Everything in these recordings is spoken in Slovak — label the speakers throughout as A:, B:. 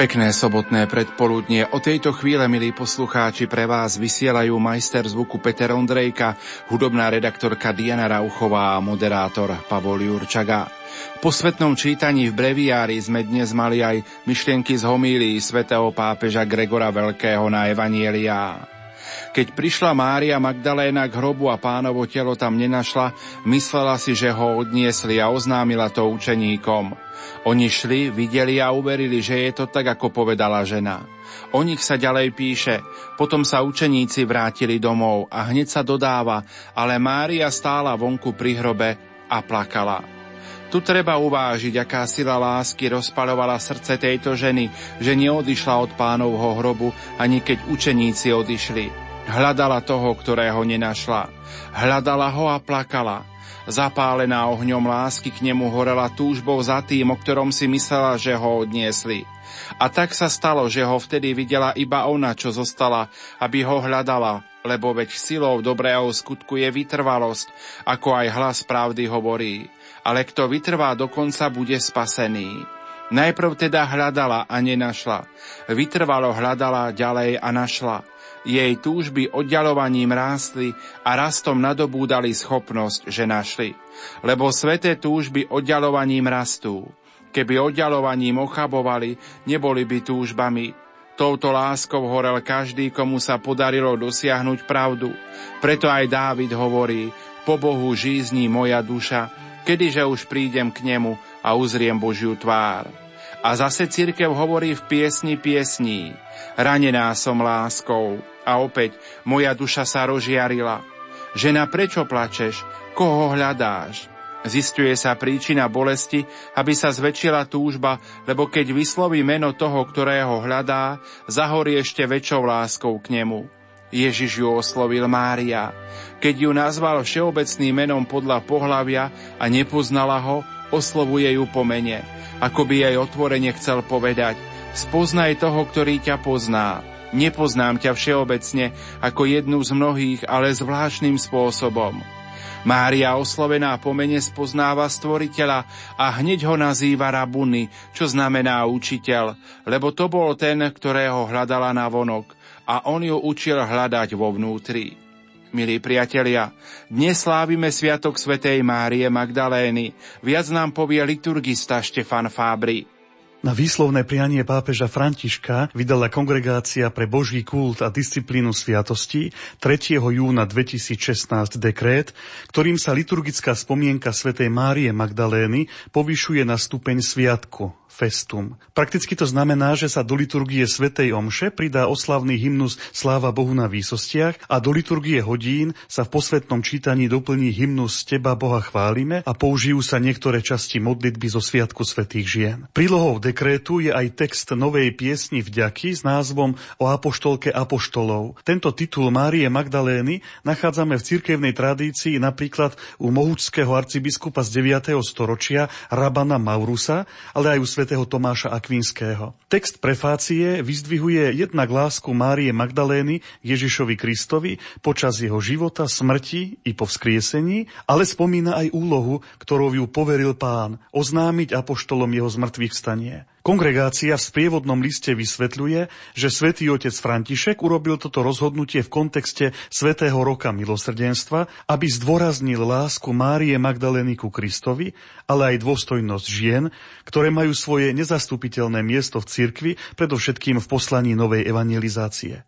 A: Pekné sobotné predpoludnie. O tejto chvíle, milí poslucháči, pre vás vysielajú majster zvuku Peter Ondrejka, hudobná redaktorka Diana Rauchová a moderátor Pavol Jurčaga. Po svetnom čítaní v breviári sme dnes mali aj myšlienky z homílii svätého pápeža Gregora Veľkého na Evanielia. Keď prišla Mária Magdaléna k hrobu a pánovo telo tam nenašla, myslela si, že ho odniesli a oznámila to učeníkom. Oni šli, videli a uverili, že je to tak, ako povedala žena. O nich sa ďalej píše, potom sa učeníci vrátili domov a hneď sa dodáva, ale Mária stála vonku pri hrobe a plakala. Tu treba uvážiť, aká sila lásky rozpaľovala srdce tejto ženy, že neodišla od pánovho hrobu, ani keď učeníci odišli. Hľadala toho, ktorého nenašla. Hľadala ho a plakala. Zapálená ohňom lásky k nemu horela túžbou za tým, o ktorom si myslela, že ho odniesli. A tak sa stalo, že ho vtedy videla iba ona, čo zostala, aby ho hľadala, lebo veď silou dobrého skutku je vytrvalosť, ako aj hlas pravdy hovorí. Ale kto vytrvá dokonca, bude spasený. Najprv teda hľadala a nenašla. Vytrvalo hľadala ďalej a našla. Jej túžby oddialovaním rástli a rastom nadobúdali schopnosť, že našli. Lebo sveté túžby oddialovaním rastú. Keby oddialovaním ochabovali, neboli by túžbami. Touto láskou horel každý, komu sa podarilo dosiahnuť pravdu. Preto aj Dávid hovorí, po Bohu žízni moja duša, kedyže už prídem k nemu a uzriem Božiu tvár. A zase církev hovorí v piesni piesní, ranená som láskou, a opäť moja duša sa rozžiarila. Žena, prečo plačeš? Koho hľadáš? Zistuje sa príčina bolesti, aby sa zväčšila túžba, lebo keď vysloví meno toho, ktorého hľadá, zahorí ešte väčšou láskou k nemu. Ježiš ju oslovil Mária. Keď ju nazval všeobecným menom podľa pohlavia a nepoznala ho, oslovuje ju po mene. Ako by jej otvorene chcel povedať, spoznaj toho, ktorý ťa pozná. Nepoznám ťa všeobecne ako jednu z mnohých, ale zvláštnym spôsobom. Mária oslovená pomene spoznáva stvoriteľa a hneď ho nazýva Rabuny, čo znamená učiteľ, lebo to bol ten, ktorého hľadala na vonok a on ju učil hľadať vo vnútri. Milí priatelia, dnes slávime Sviatok svätej Márie Magdalény. Viac nám povie liturgista Štefan Fábry.
B: Na výslovné prianie pápeža Františka vydala Kongregácia pre Boží kult a disciplínu sviatosti 3. júna 2016 dekrét, ktorým sa liturgická spomienka svätej Márie Magdalény povyšuje na stupeň sviatku festum. Prakticky to znamená, že sa do liturgie Svetej Omše pridá oslavný hymnus Sláva Bohu na výsostiach a do liturgie hodín sa v posvetnom čítaní doplní hymnus Teba Boha chválime a použijú sa niektoré časti modlitby zo Sviatku Svetých žien. Prílohou dekrétu je aj text novej piesni vďaky s názvom o apoštolke apoštolov. Tento titul Márie Magdalény nachádzame v cirkevnej tradícii napríklad u mohúčského arcibiskupa z 9. storočia Rabana Maurusa, ale aj u svätého Tomáša Akvinského. Text prefácie vyzdvihuje jednak lásku Márie Magdalény Ježišovi Kristovi počas jeho života, smrti i po vzkriesení, ale spomína aj úlohu, ktorou ju poveril pán, oznámiť apoštolom jeho zmrtvých stanie. Kongregácia v sprievodnom liste vysvetľuje, že svätý otec František urobil toto rozhodnutie v kontexte svätého roka milosrdenstva, aby zdôraznil lásku Márie Magdalény ku Kristovi, ale aj dôstojnosť žien, ktoré majú svoje nezastupiteľné miesto v cirkvi, predovšetkým v poslaní novej evangelizácie.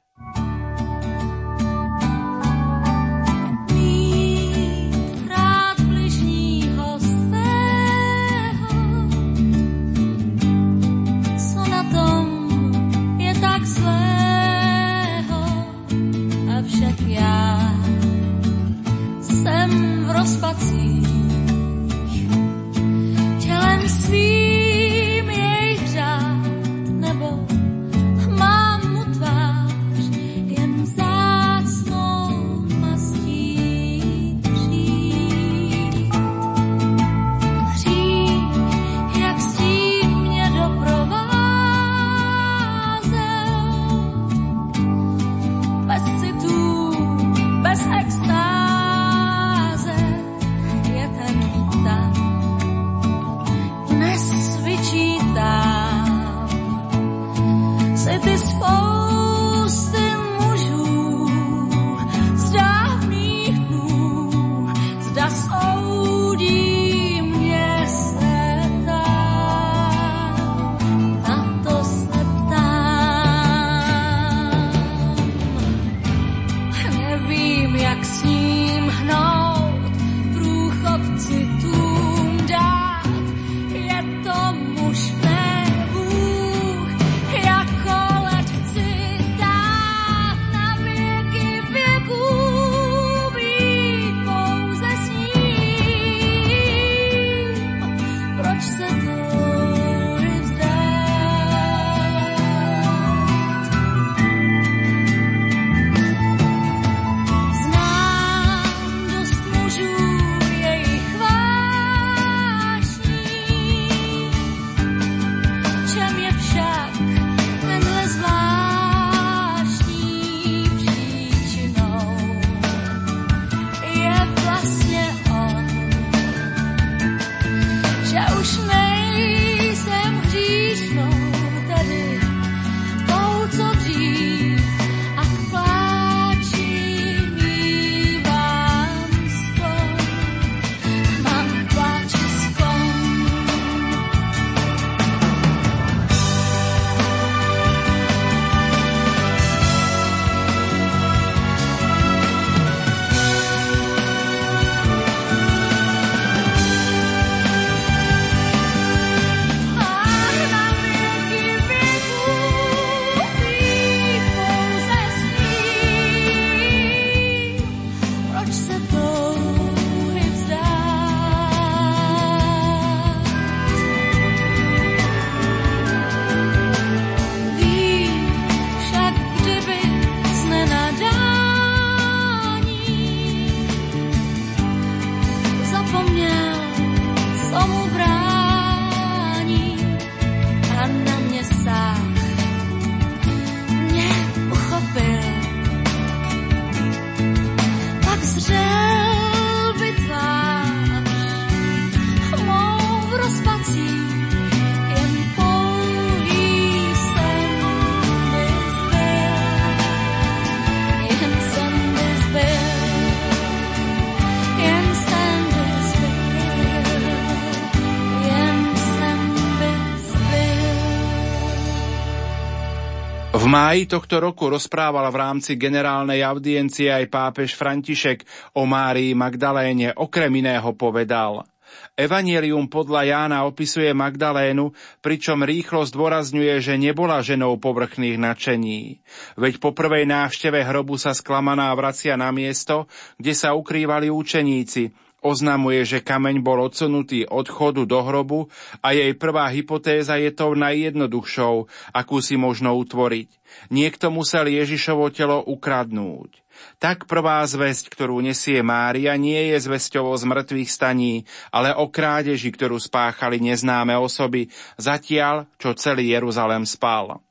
A: Máji tohto roku rozprával v rámci generálnej audiencie aj pápež František o Márii Magdaléne, okrem iného povedal – Evangelium podľa Jána opisuje Magdalénu, pričom rýchlo zdôrazňuje, že nebola ženou povrchných nadšení. Veď po prvej návšteve hrobu sa sklamaná vracia na miesto, kde sa ukrývali učeníci, Oznamuje, že kameň bol odsunutý od chodu do hrobu a jej prvá hypotéza je tou najjednoduchšou, akú si možno utvoriť. Niekto musel Ježišovo telo ukradnúť. Tak prvá zväzť, ktorú nesie Mária, nie je zväzťou z mŕtvych staní, ale o krádeži, ktorú spáchali neznáme osoby, zatiaľ, čo celý Jeruzalem spal.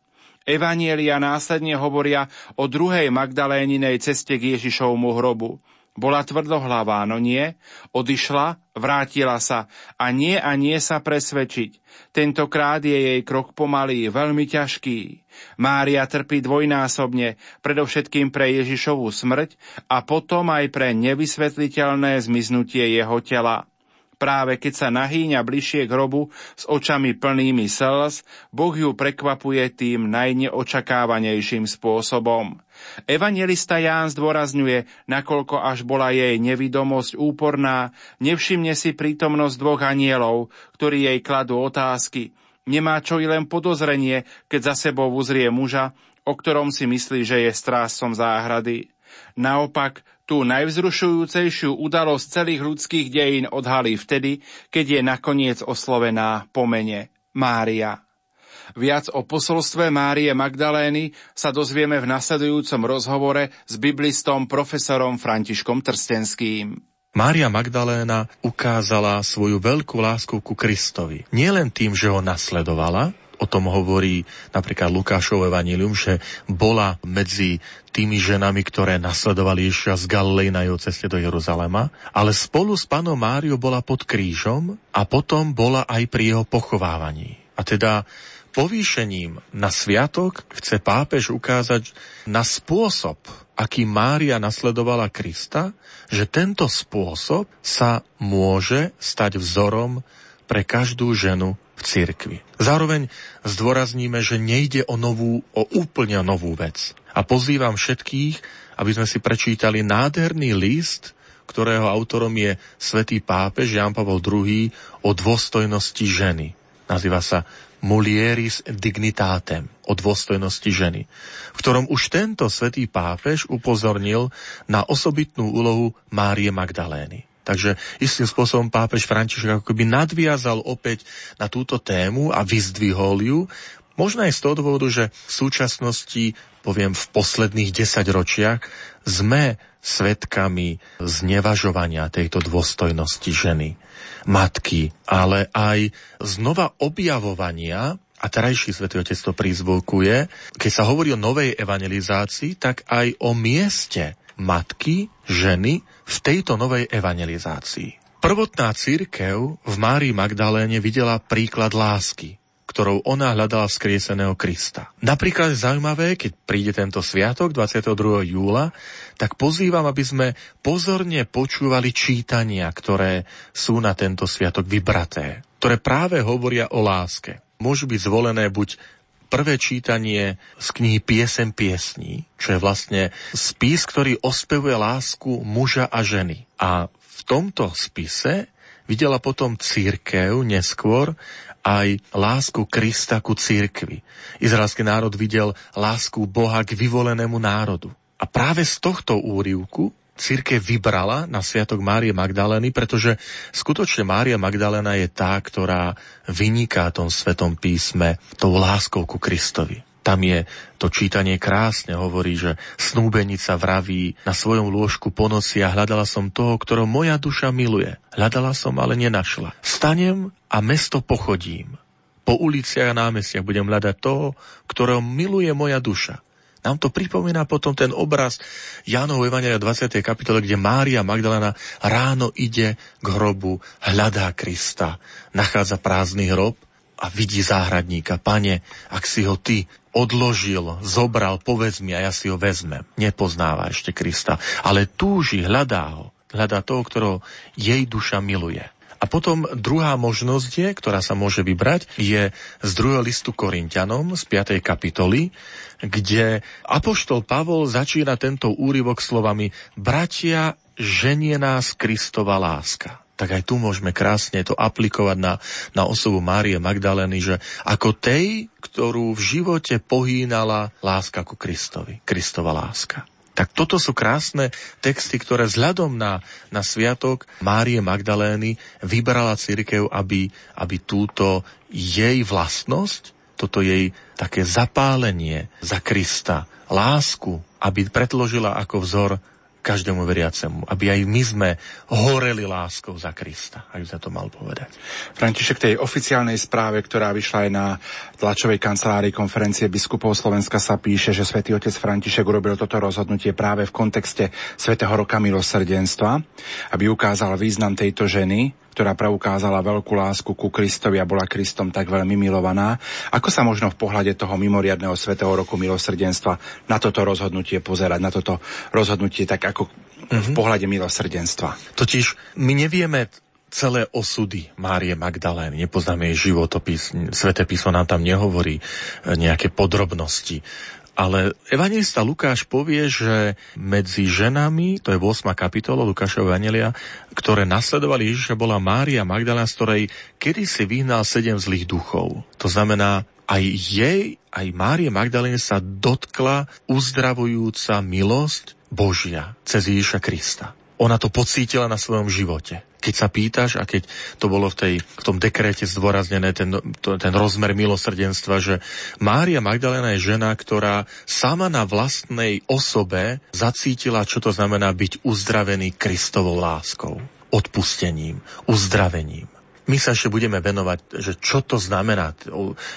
A: Evanielia následne hovoria o druhej Magdaléninej ceste k Ježišovmu hrobu. Bola tvrdohlavá, no nie. Odišla, vrátila sa a nie a nie sa presvedčiť. Tentokrát je jej krok pomalý, veľmi ťažký. Mária trpí dvojnásobne, predovšetkým pre Ježišovú smrť a potom aj pre nevysvetliteľné zmiznutie jeho tela. Práve keď sa nahýňa bližšie k hrobu s očami plnými slz, Boh ju prekvapuje tým najneočakávanejším spôsobom. Evangelista Ján zdôrazňuje, nakoľko až bola jej nevidomosť úporná, nevšimne si prítomnosť dvoch anielov, ktorí jej kladú otázky. Nemá čo i len podozrenie, keď za sebou uzrie muža, o ktorom si myslí, že je strásom záhrady. Naopak, tú najvzrušujúcejšiu udalosť celých ľudských dejín odhalí vtedy, keď je nakoniec oslovená pomene Mária. Viac o posolstve Márie Magdalény sa dozvieme v nasledujúcom rozhovore s biblistom profesorom Františkom Trstenským.
C: Mária Magdaléna ukázala svoju veľkú lásku ku Kristovi. Nielen tým, že ho nasledovala, o tom hovorí napríklad Lukášov evanílium, že bola medzi tými ženami, ktoré nasledovali Ježiša z Galilei na jeho ceste do Jeruzalema, ale spolu s panom Máriou bola pod krížom a potom bola aj pri jeho pochovávaní. A teda povýšením na sviatok chce pápež ukázať na spôsob, aký Mária nasledovala Krista, že tento spôsob sa môže stať vzorom pre každú ženu cirkvi. Zároveň zdôrazníme, že nejde o novú, o úplne novú vec. A pozývam všetkých, aby sme si prečítali nádherný list, ktorého autorom je svätý pápež Jan Pavel II o dôstojnosti ženy. Nazýva sa Mulieris dignitatem, o dôstojnosti ženy, v ktorom už tento svätý pápež upozornil na osobitnú úlohu Márie Magdalény. Takže istým spôsobom pápež František ako by nadviazal opäť na túto tému a vyzdvihol ju. Možno aj z toho dôvodu, že v súčasnosti, poviem v posledných desaťročiach, sme svetkami znevažovania tejto dôstojnosti ženy, matky, ale aj znova objavovania a terajší svätý Otec to prizvukuje, keď sa hovorí o novej evangelizácii, tak aj o mieste matky, ženy v tejto novej evangelizácii. Prvotná církev v Márii Magdaléne videla príklad lásky, ktorou ona hľadala skrieseného Krista. Napríklad je zaujímavé, keď príde tento sviatok 22. júla, tak pozývam, aby sme pozorne počúvali čítania, ktoré sú na tento sviatok vybraté, ktoré práve hovoria o láske. Môžu byť zvolené buď prvé čítanie z knihy Piesem piesní, čo je vlastne spis, ktorý ospevuje lásku muža a ženy. A v tomto spise videla potom církev neskôr aj lásku Krista ku církvi. Izraelský národ videl lásku Boha k vyvolenému národu. A práve z tohto úrivku církev vybrala na Sviatok Márie Magdalény, pretože skutočne Mária Magdalena je tá, ktorá vyniká tom Svetom písme tou láskou ku Kristovi. Tam je to čítanie krásne, hovorí, že snúbenica vraví na svojom lôžku po noci a hľadala som toho, ktorého moja duša miluje. Hľadala som, ale nenašla. Stanem a mesto pochodím. Po uliciach a námestiach budem hľadať toho, ktorého miluje moja duša. Nám to pripomína potom ten obraz Jánov Evangelia 20. kapitole, kde Mária Magdalena ráno ide k hrobu, hľadá Krista, nachádza prázdny hrob a vidí záhradníka. Pane, ak si ho ty odložil, zobral, povedz mi a ja si ho vezmem. Nepoznáva ešte Krista, ale túži, hľadá ho. Hľadá toho, ktorého jej duša miluje. A potom druhá možnosť je, ktorá sa môže vybrať, je z druhého listu Korintianom z 5. kapitoly, kde Apoštol Pavol začína tento úryvok slovami Bratia, ženie nás Kristova láska tak aj tu môžeme krásne to aplikovať na, na osobu Márie Magdalény, že ako tej, ktorú v živote pohýnala láska ku Kristovi, Kristova láska. Tak toto sú krásne texty, ktoré vzhľadom na, na sviatok Márie Magdalény vybrala církev, aby, aby túto jej vlastnosť, toto jej také zapálenie za Krista, lásku, aby predložila ako vzor každému veriacemu, aby aj my sme horeli láskou za Krista, ak sa to mal povedať.
D: František, tej oficiálnej správe, ktorá vyšla aj na tlačovej kancelárii konferencie biskupov Slovenska sa píše, že svätý otec František urobil toto rozhodnutie práve v kontexte svätého roka milosrdenstva, aby ukázal význam tejto ženy, ktorá preukázala veľkú lásku ku Kristovi a bola Kristom tak veľmi milovaná. Ako sa možno v pohľade toho mimoriadného svetého roku milosrdenstva na toto rozhodnutie pozerať, na toto rozhodnutie tak ako mm-hmm. v mhm. pohľade milosrdenstva?
C: Totiž my nevieme celé osudy Márie Magdalény. Nepoznáme jej životopis, Sveté písmo nám tam nehovorí e, nejaké podrobnosti. Ale evangelista Lukáš povie, že medzi ženami, to je 8. kapitola Lukášova Evangelia, ktoré nasledovali Ježiša, bola Mária Magdalena, z ktorej kedysi vyhnal sedem zlých duchov. To znamená, aj jej, aj Márie Magdalene sa dotkla uzdravujúca milosť Božia cez Ježiša Krista. Ona to pocítila na svojom živote keď sa pýtaš a keď to bolo v, tej, v tom dekréte zdôraznené, ten, to, ten rozmer milosrdenstva, že Mária Magdalena je žena, ktorá sama na vlastnej osobe zacítila, čo to znamená byť uzdravený Kristovou láskou, odpustením, uzdravením. My sa ešte budeme venovať, že čo to znamená,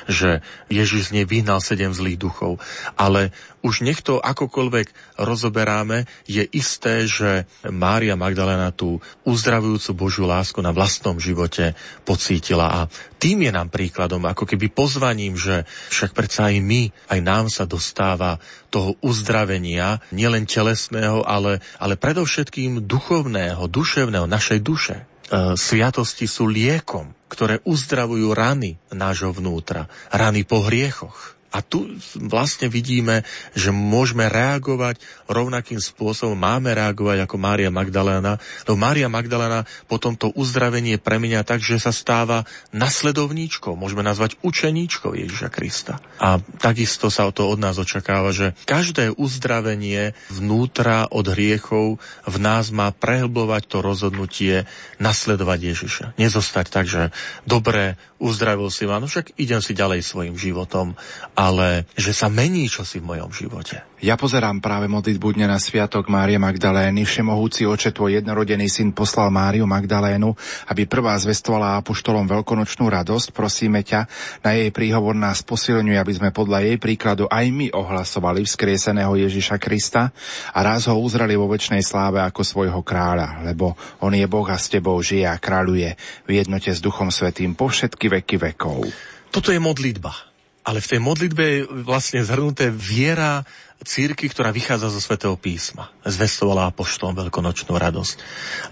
C: že Ježiš z nej vyhnal sedem zlých duchov. Ale už nech to akokoľvek rozoberáme, je isté, že Mária Magdalena tú uzdravujúcu Božiu lásku na vlastnom živote pocítila. A tým je nám príkladom, ako keby pozvaním, že však predsa aj my, aj nám sa dostáva toho uzdravenia, nielen telesného, ale, ale predovšetkým duchovného, duševného, našej duše. E, sviatosti sú liekom, ktoré uzdravujú rany nášho vnútra, rany po hriechoch. A tu vlastne vidíme, že môžeme reagovať rovnakým spôsobom, máme reagovať ako Mária Magdalena, lebo Mária Magdalena potom to uzdravenie premenia tak, že sa stáva nasledovníčkou, môžeme nazvať učeníčkou Ježiša Krista. A takisto sa o to od nás očakáva, že každé uzdravenie vnútra od hriechov v nás má prehlbovať to rozhodnutie nasledovať Ježiša. Nezostať tak, že dobre, uzdravil si ma, no však idem si ďalej svojim životom, ale že sa mení čosi v mojom živote.
D: Ja pozerám práve modlitbu dne na Sviatok Márie Magdalény. Všemohúci oče, tvoj jednorodený syn poslal Máriu Magdalénu, aby prvá zvestovala apoštolom veľkonočnú radosť. Prosíme ťa, na jej príhovor nás posilňuje, aby sme podľa jej príkladu aj my ohlasovali vzkrieseného Ježiša Krista a raz ho uzreli vo väčšnej sláve ako svojho kráľa, lebo on je Boh a s tebou žije a kráľuje v jednote s Duchom Svetým po všetky veky vekov.
C: Toto je modlitba. Ale v tej modlitbe je vlastne zhrnuté viera círky, ktorá vychádza zo svätého písma. Zvestovala apoštolom veľkonočnú radosť.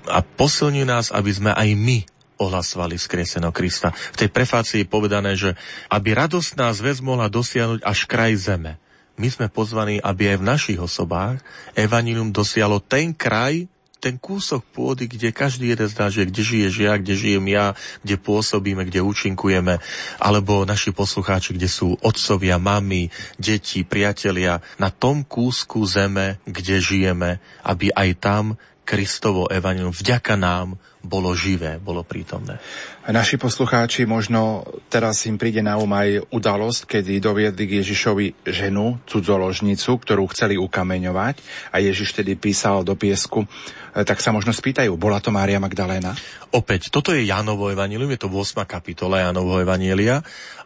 C: A posilňuje nás, aby sme aj my ohlasovali vzkrieseného Krista. V tej prefácii je povedané, že aby radostná zväz mohla dosiahnuť až kraj zeme. My sme pozvaní, aby aj v našich osobách evanilium dosialo ten kraj, ten kúsok pôdy, kde každý jeden z nás žije, kde žiješ ja, kde žijem ja, kde pôsobíme, kde účinkujeme, alebo naši poslucháči, kde sú otcovia, mamy, deti, priatelia, na tom kúsku zeme, kde žijeme, aby aj tam Kristovo evanilium vďaka nám bolo živé, bolo prítomné.
D: Naši poslucháči možno teraz im príde na um aj udalosť, kedy doviedli k Ježišovi ženu, cudzoložnicu, ktorú chceli ukameňovať a Ježiš tedy písal do piesku, e, tak sa možno spýtajú, bola to Mária Magdaléna?
C: Opäť, toto je Jánovo evanílium, je to 8. kapitola Jánovo evanília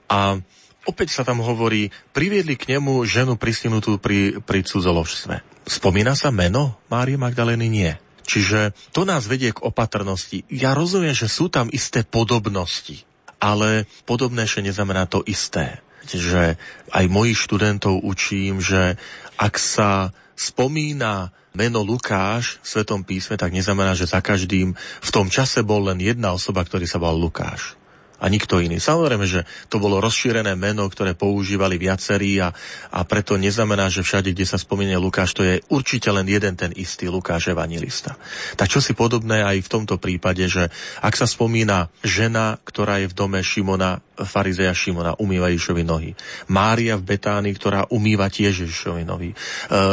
C: a opäť sa tam hovorí, priviedli k nemu ženu pristinutú pri, pri cudzoložstve. Spomína sa meno Márie Magdalény? Nie. Čiže to nás vedie k opatrnosti. Ja rozumiem, že sú tam isté podobnosti, ale podobné ešte neznamená to isté. Že aj mojich študentov učím, že ak sa spomína meno Lukáš v Svetom písme, tak neznamená, že za každým v tom čase bol len jedna osoba, ktorý sa volal Lukáš a nikto iný. Samozrejme, že to bolo rozšírené meno, ktoré používali viacerí a, a preto neznamená, že všade, kde sa spomíne Lukáš, to je určite len jeden ten istý Lukáš evangelista. Tak čo si podobné aj v tomto prípade, že ak sa spomína žena, ktorá je v dome Šimona, farizeja Šimona, umýva Ježišovi nohy. Mária v Betánii, ktorá umýva tiež Ježišovi nohy. E,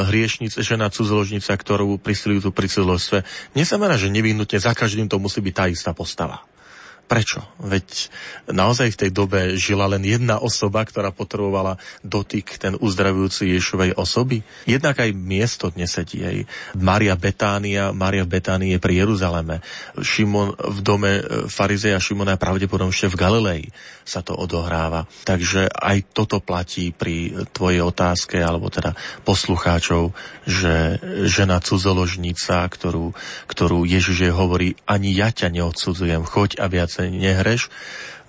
C: hriešnica, žena cudzoložnica, ktorú pristilujú tu pri cudzoložstve. Neznamená, že nevyhnutne za každým to musí byť tá istá postava. Prečo? Veď naozaj v tej dobe žila len jedna osoba, ktorá potrebovala dotyk ten uzdravujúci Ješovej osoby. Jednak aj miesto dnes sedí aj Maria Betánia, Maria je pri Jeruzaleme. Šimon v dome e, farizeja Šimona pravdepodobne v Galilei sa to odohráva. Takže aj toto platí pri tvojej otázke, alebo teda poslucháčov, že žena cudzoložnica, ktorú, ktorú Ježiš hovorí, ani ja ťa neodsudzujem, choď a viac nehreš,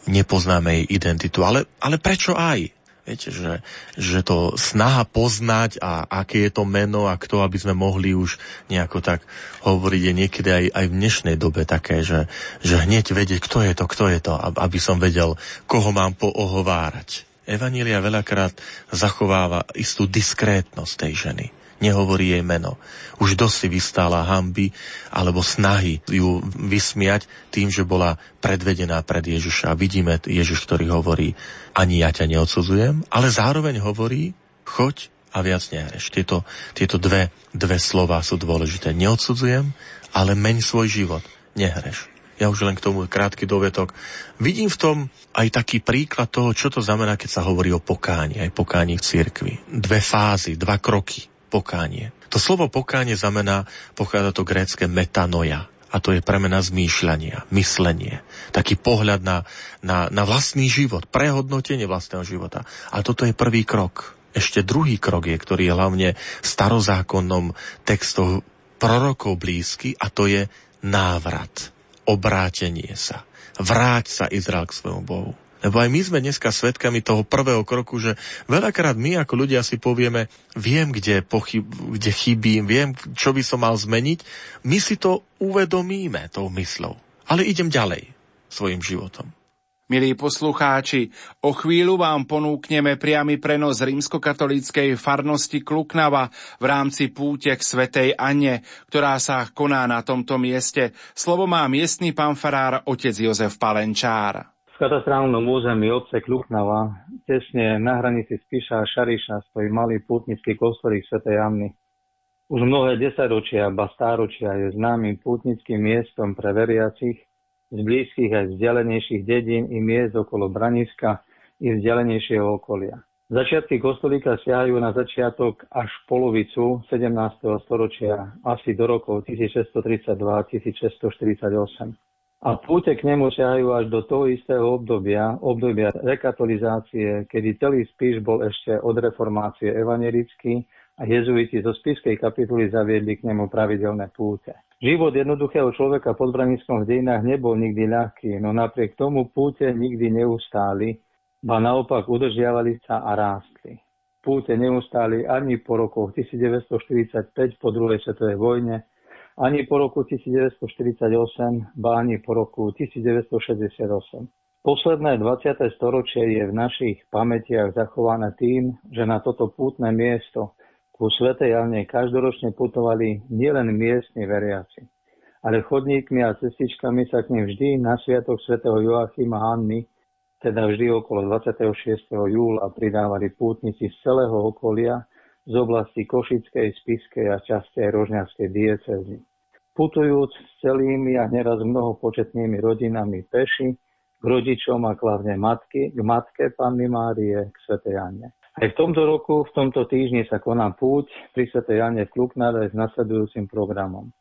C: nepoznáme jej identitu. Ale, ale prečo aj? Viete, že, že to snaha poznať a aké je to meno a kto, aby sme mohli už nejako tak hovoriť, je niekedy aj, aj v dnešnej dobe také, že, že hneď vedieť, kto je to, kto je to, aby som vedel, koho mám poohovárať. Evanília veľakrát zachováva istú diskrétnosť tej ženy nehovorí jej meno. Už dosť si vystála hamby alebo snahy ju vysmiať tým, že bola predvedená pred Ježiša. Vidíme Ježiš, ktorý hovorí, ani ja ťa neodsudzujem, ale zároveň hovorí, choď a viac nehreš. Tieto, tieto dve, dve slova sú dôležité. Neodsudzujem, ale meň svoj život. Nehreš. Ja už len k tomu krátky dovetok. Vidím v tom aj taký príklad toho, čo to znamená, keď sa hovorí o pokáni, aj pokáni v cirkvi. Dve fázy, dva kroky pokánie. To slovo pokánie znamená, pochádza to grécke metanoja, a to je premena zmýšľania, myslenie, taký pohľad na, na, na vlastný život, prehodnotenie vlastného života. A toto je prvý krok. Ešte druhý krok je, ktorý je hlavne starozákonnom textoch prorokov blízky a to je návrat, obrátenie sa. Vráť sa Izrael k svojmu Bohu. Lebo aj my sme dneska svedkami toho prvého kroku, že veľakrát my ako ľudia si povieme, viem, kde, pochyb, kde chybím, viem, čo by som mal zmeniť. My si to uvedomíme tou myslou. Ale idem ďalej svojim životom.
A: Milí poslucháči, o chvíľu vám ponúkneme priamy prenos rímskokatolíckej farnosti Kluknava v rámci púte k Svetej Anne, ktorá sa koná na tomto mieste. Slovo má miestny pán farár otec Jozef Palenčár.
E: V katastrálnom území obce Kluknava, tesne na hranici Spiša a Šariša, stojí malý pútnický kostolík Sv. Anny. Už mnohé desaťročia, ba stáročia je známym pútnickým miestom pre veriacich z blízkych aj vzdialenejších dedín i miest okolo Braniska i vzdialenejšieho okolia. Začiatky kostolíka siahajú na začiatok až polovicu 17. storočia, asi do rokov 1632-1648 a púte k nemu siahajú až do toho istého obdobia, obdobia rekatolizácie, kedy celý spíš bol ešte od reformácie evanelický a jezuiti zo spiskej kapituly zaviedli k nemu pravidelné púte. Život jednoduchého človeka pod Braniskom v dejinách nebol nikdy ľahký, no napriek tomu púte nikdy neustáli, ba naopak udržiavali sa a rástli. Púte neustáli ani po rokoch 1945 po druhej svetovej vojne, ani po roku 1948, ba ani po roku 1968. Posledné 20. storočie je v našich pamätiach zachované tým, že na toto pútne miesto ku Svetej Jane každoročne putovali nielen miestni veriaci, ale chodníkmi a cestičkami sa k nim vždy na sviatok svätého Joachima Anny, teda vždy okolo 26. júla pridávali pútnici z celého okolia, z oblasti Košickej, Spiskej a častej Rožňavskej diecezy. Putujúc s celými a neraz mnohopočetnými rodinami peši, k rodičom a hlavne matky, k matke Panny Márie, k Sv. Jane. Aj v tomto roku, v tomto týždni sa koná púť pri Sv. Jane v Kluknave s nasledujúcim programom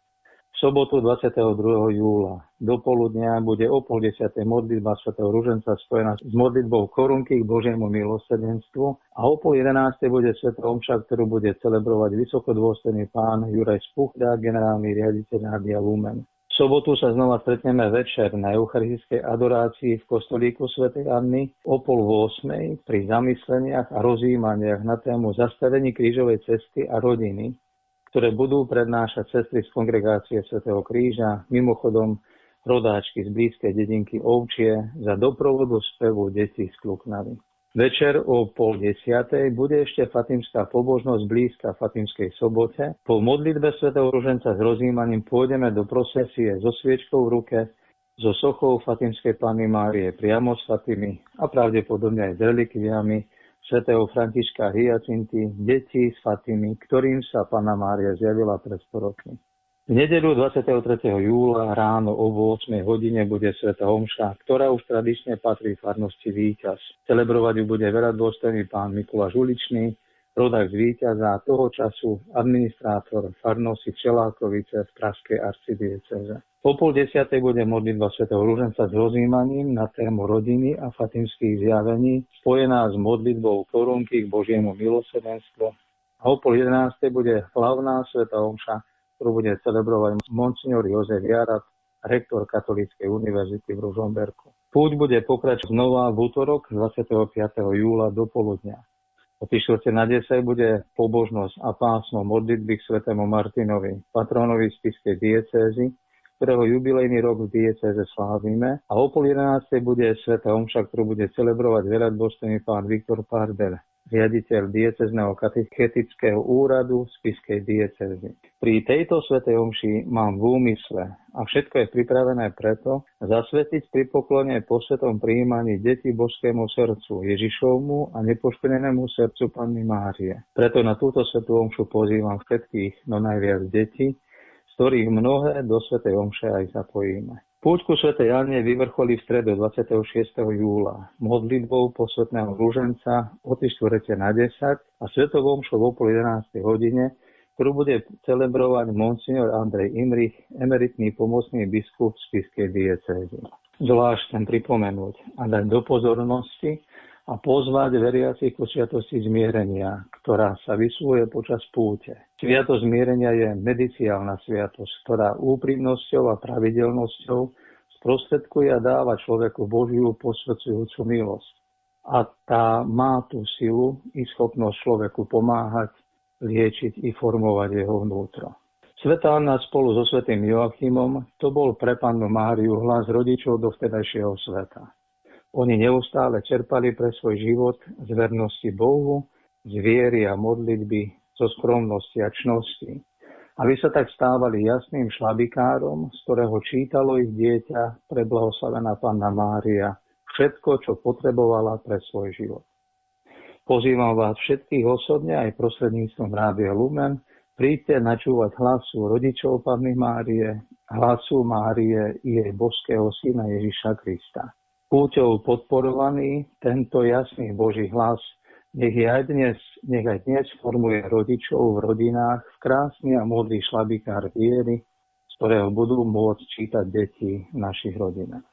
E: sobotu 22. júla. Do poludnia bude o pol desiatej modlitba Sv. Ruženca spojená s modlitbou korunky k Božiemu milosrdenstvu a o pol jedenástej bude Sv. Omša, ktorú bude celebrovať vysokodôstojný pán Juraj Spuchda, generálny riaditeľ Nádia Lumen. V sobotu sa znova stretneme večer na eucharistickej adorácii v kostolíku Sv. Anny o pol 8. pri zamysleniach a rozjímaniach na tému zastavení krížovej cesty a rodiny ktoré budú prednášať sestry z kongregácie svätého Kríža, mimochodom rodáčky z blízkej dedinky Ovčie za doprovodu spevu detí z Kluknavy. Večer o pol desiatej bude ešte Fatimská pobožnosť blízka Fatimskej sobote. Po modlitbe svätého Ruženca s rozjímaním pôjdeme do procesie so sviečkou v ruke, so sochou Fatimskej Panny Márie priamo s Fatimy a pravdepodobne aj s relikviami svätého Františka Hyacinty, detí s Fatimy, ktorým sa Panna Mária zjavila pred 100 rokmi. V nedelu 23. júla ráno o 8 hodine bude Sveta Homša, ktorá už tradične patrí farnosti Výťaz. Celebrovať ju bude veľa dôstojný pán Mikuláš Uličný, rodak z Výťaza toho času administrátor farnosti Čelákovice v Pražskej arcidieceze. Po pol desiatej bude modlitba svätého Rúženca s rozímaním na tému rodiny a fatimských zjavení, spojená s modlitbou korunky k Božiemu milosrdenstvu. A o pol jedenástej bude hlavná sveta Omša, ktorú bude celebrovať monsignor Jozef Jarat, rektor Katolíckej univerzity v Ružomberku. Púť bude pokračovať znova v útorok 25. júla do poludnia. O 3 na 10 bude pobožnosť a pásmo modlitby k svetému Martinovi, patronovi spiskej diecézy, ktorého jubilejný rok v diecéze slávime. A o pol 11. bude sveta omša, ktorú bude celebrovať veľa dôstojný pán Viktor Pardel, riaditeľ diecezného katechetického úradu Spiskej diecezy. Pri tejto svetej omši mám v úmysle a všetko je pripravené preto zasvetiť pri poklone po svetom príjmaní deti božskému srdcu Ježišovmu a nepoškvrnenému srdcu Panny Márie. Preto na túto svetú omšu pozývam všetkých, no najviac detí, ktorých mnohé do svetej omše aj zapojíme. Púčku Sv. Jane vyvrcholí v stredu 26. júla modlitbou posvetného rúženca o 4 na 10 a svetovom šou o pol 11. hodine, ktorú bude celebrovať monsignor Andrej Imrich, emeritný pomocný biskup z Spiskej diecézy. Zvlášť chcem pripomenúť a dať do pozornosti a pozvať veriacich ku sviatosti zmierenia, ktorá sa vysúje počas púte. Sviatosť zmierenia je mediciálna sviatosť, ktorá úprimnosťou a pravidelnosťou sprostredkuje a dáva človeku Božiu posvedcujúcu milosť. A tá má tú silu i schopnosť človeku pomáhať, liečiť i formovať jeho vnútro. Svetá Anna spolu so svetým Joachimom to bol pre pannu Máriu hlas rodičov do vtedajšieho sveta. Oni neustále čerpali pre svoj život z vernosti Bohu, z viery a modlitby, zo skromnosti a čnosti. Aby sa tak stávali jasným šlabikárom, z ktorého čítalo ich dieťa preblahoslavená Panna Mária všetko, čo potrebovala pre svoj život. Pozývam vás všetkých osobne aj prostredníctvom Rádia Lumen, príďte načúvať hlasu rodičov Panny Márie, hlasu Márie i jej božského syna Ježiša Krista púťou podporovaný tento jasný Boží hlas nech aj dnes, nech aj dnes formuje rodičov v rodinách v krásny a modlý šlabikár viery, z ktorého budú môcť čítať deti v našich rodinách.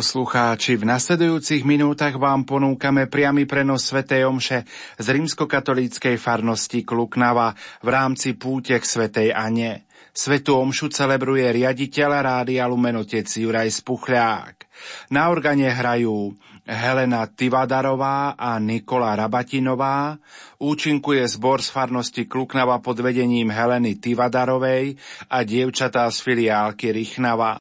A: Poslucháči, v nasledujúcich minútach vám ponúkame priamy prenos svätej Omše z rímskokatolíckej farnosti Kluknava v rámci púte k svätej Ane. Svetu Omšu celebruje riaditeľ Rádia Lumenotec Juraj Spuchľák. Na organe hrajú Helena Tivadarová a Nikola Rabatinová. Účinkuje zbor z farnosti Kluknava pod vedením Heleny Tivadarovej a dievčatá z filiálky Rychnava.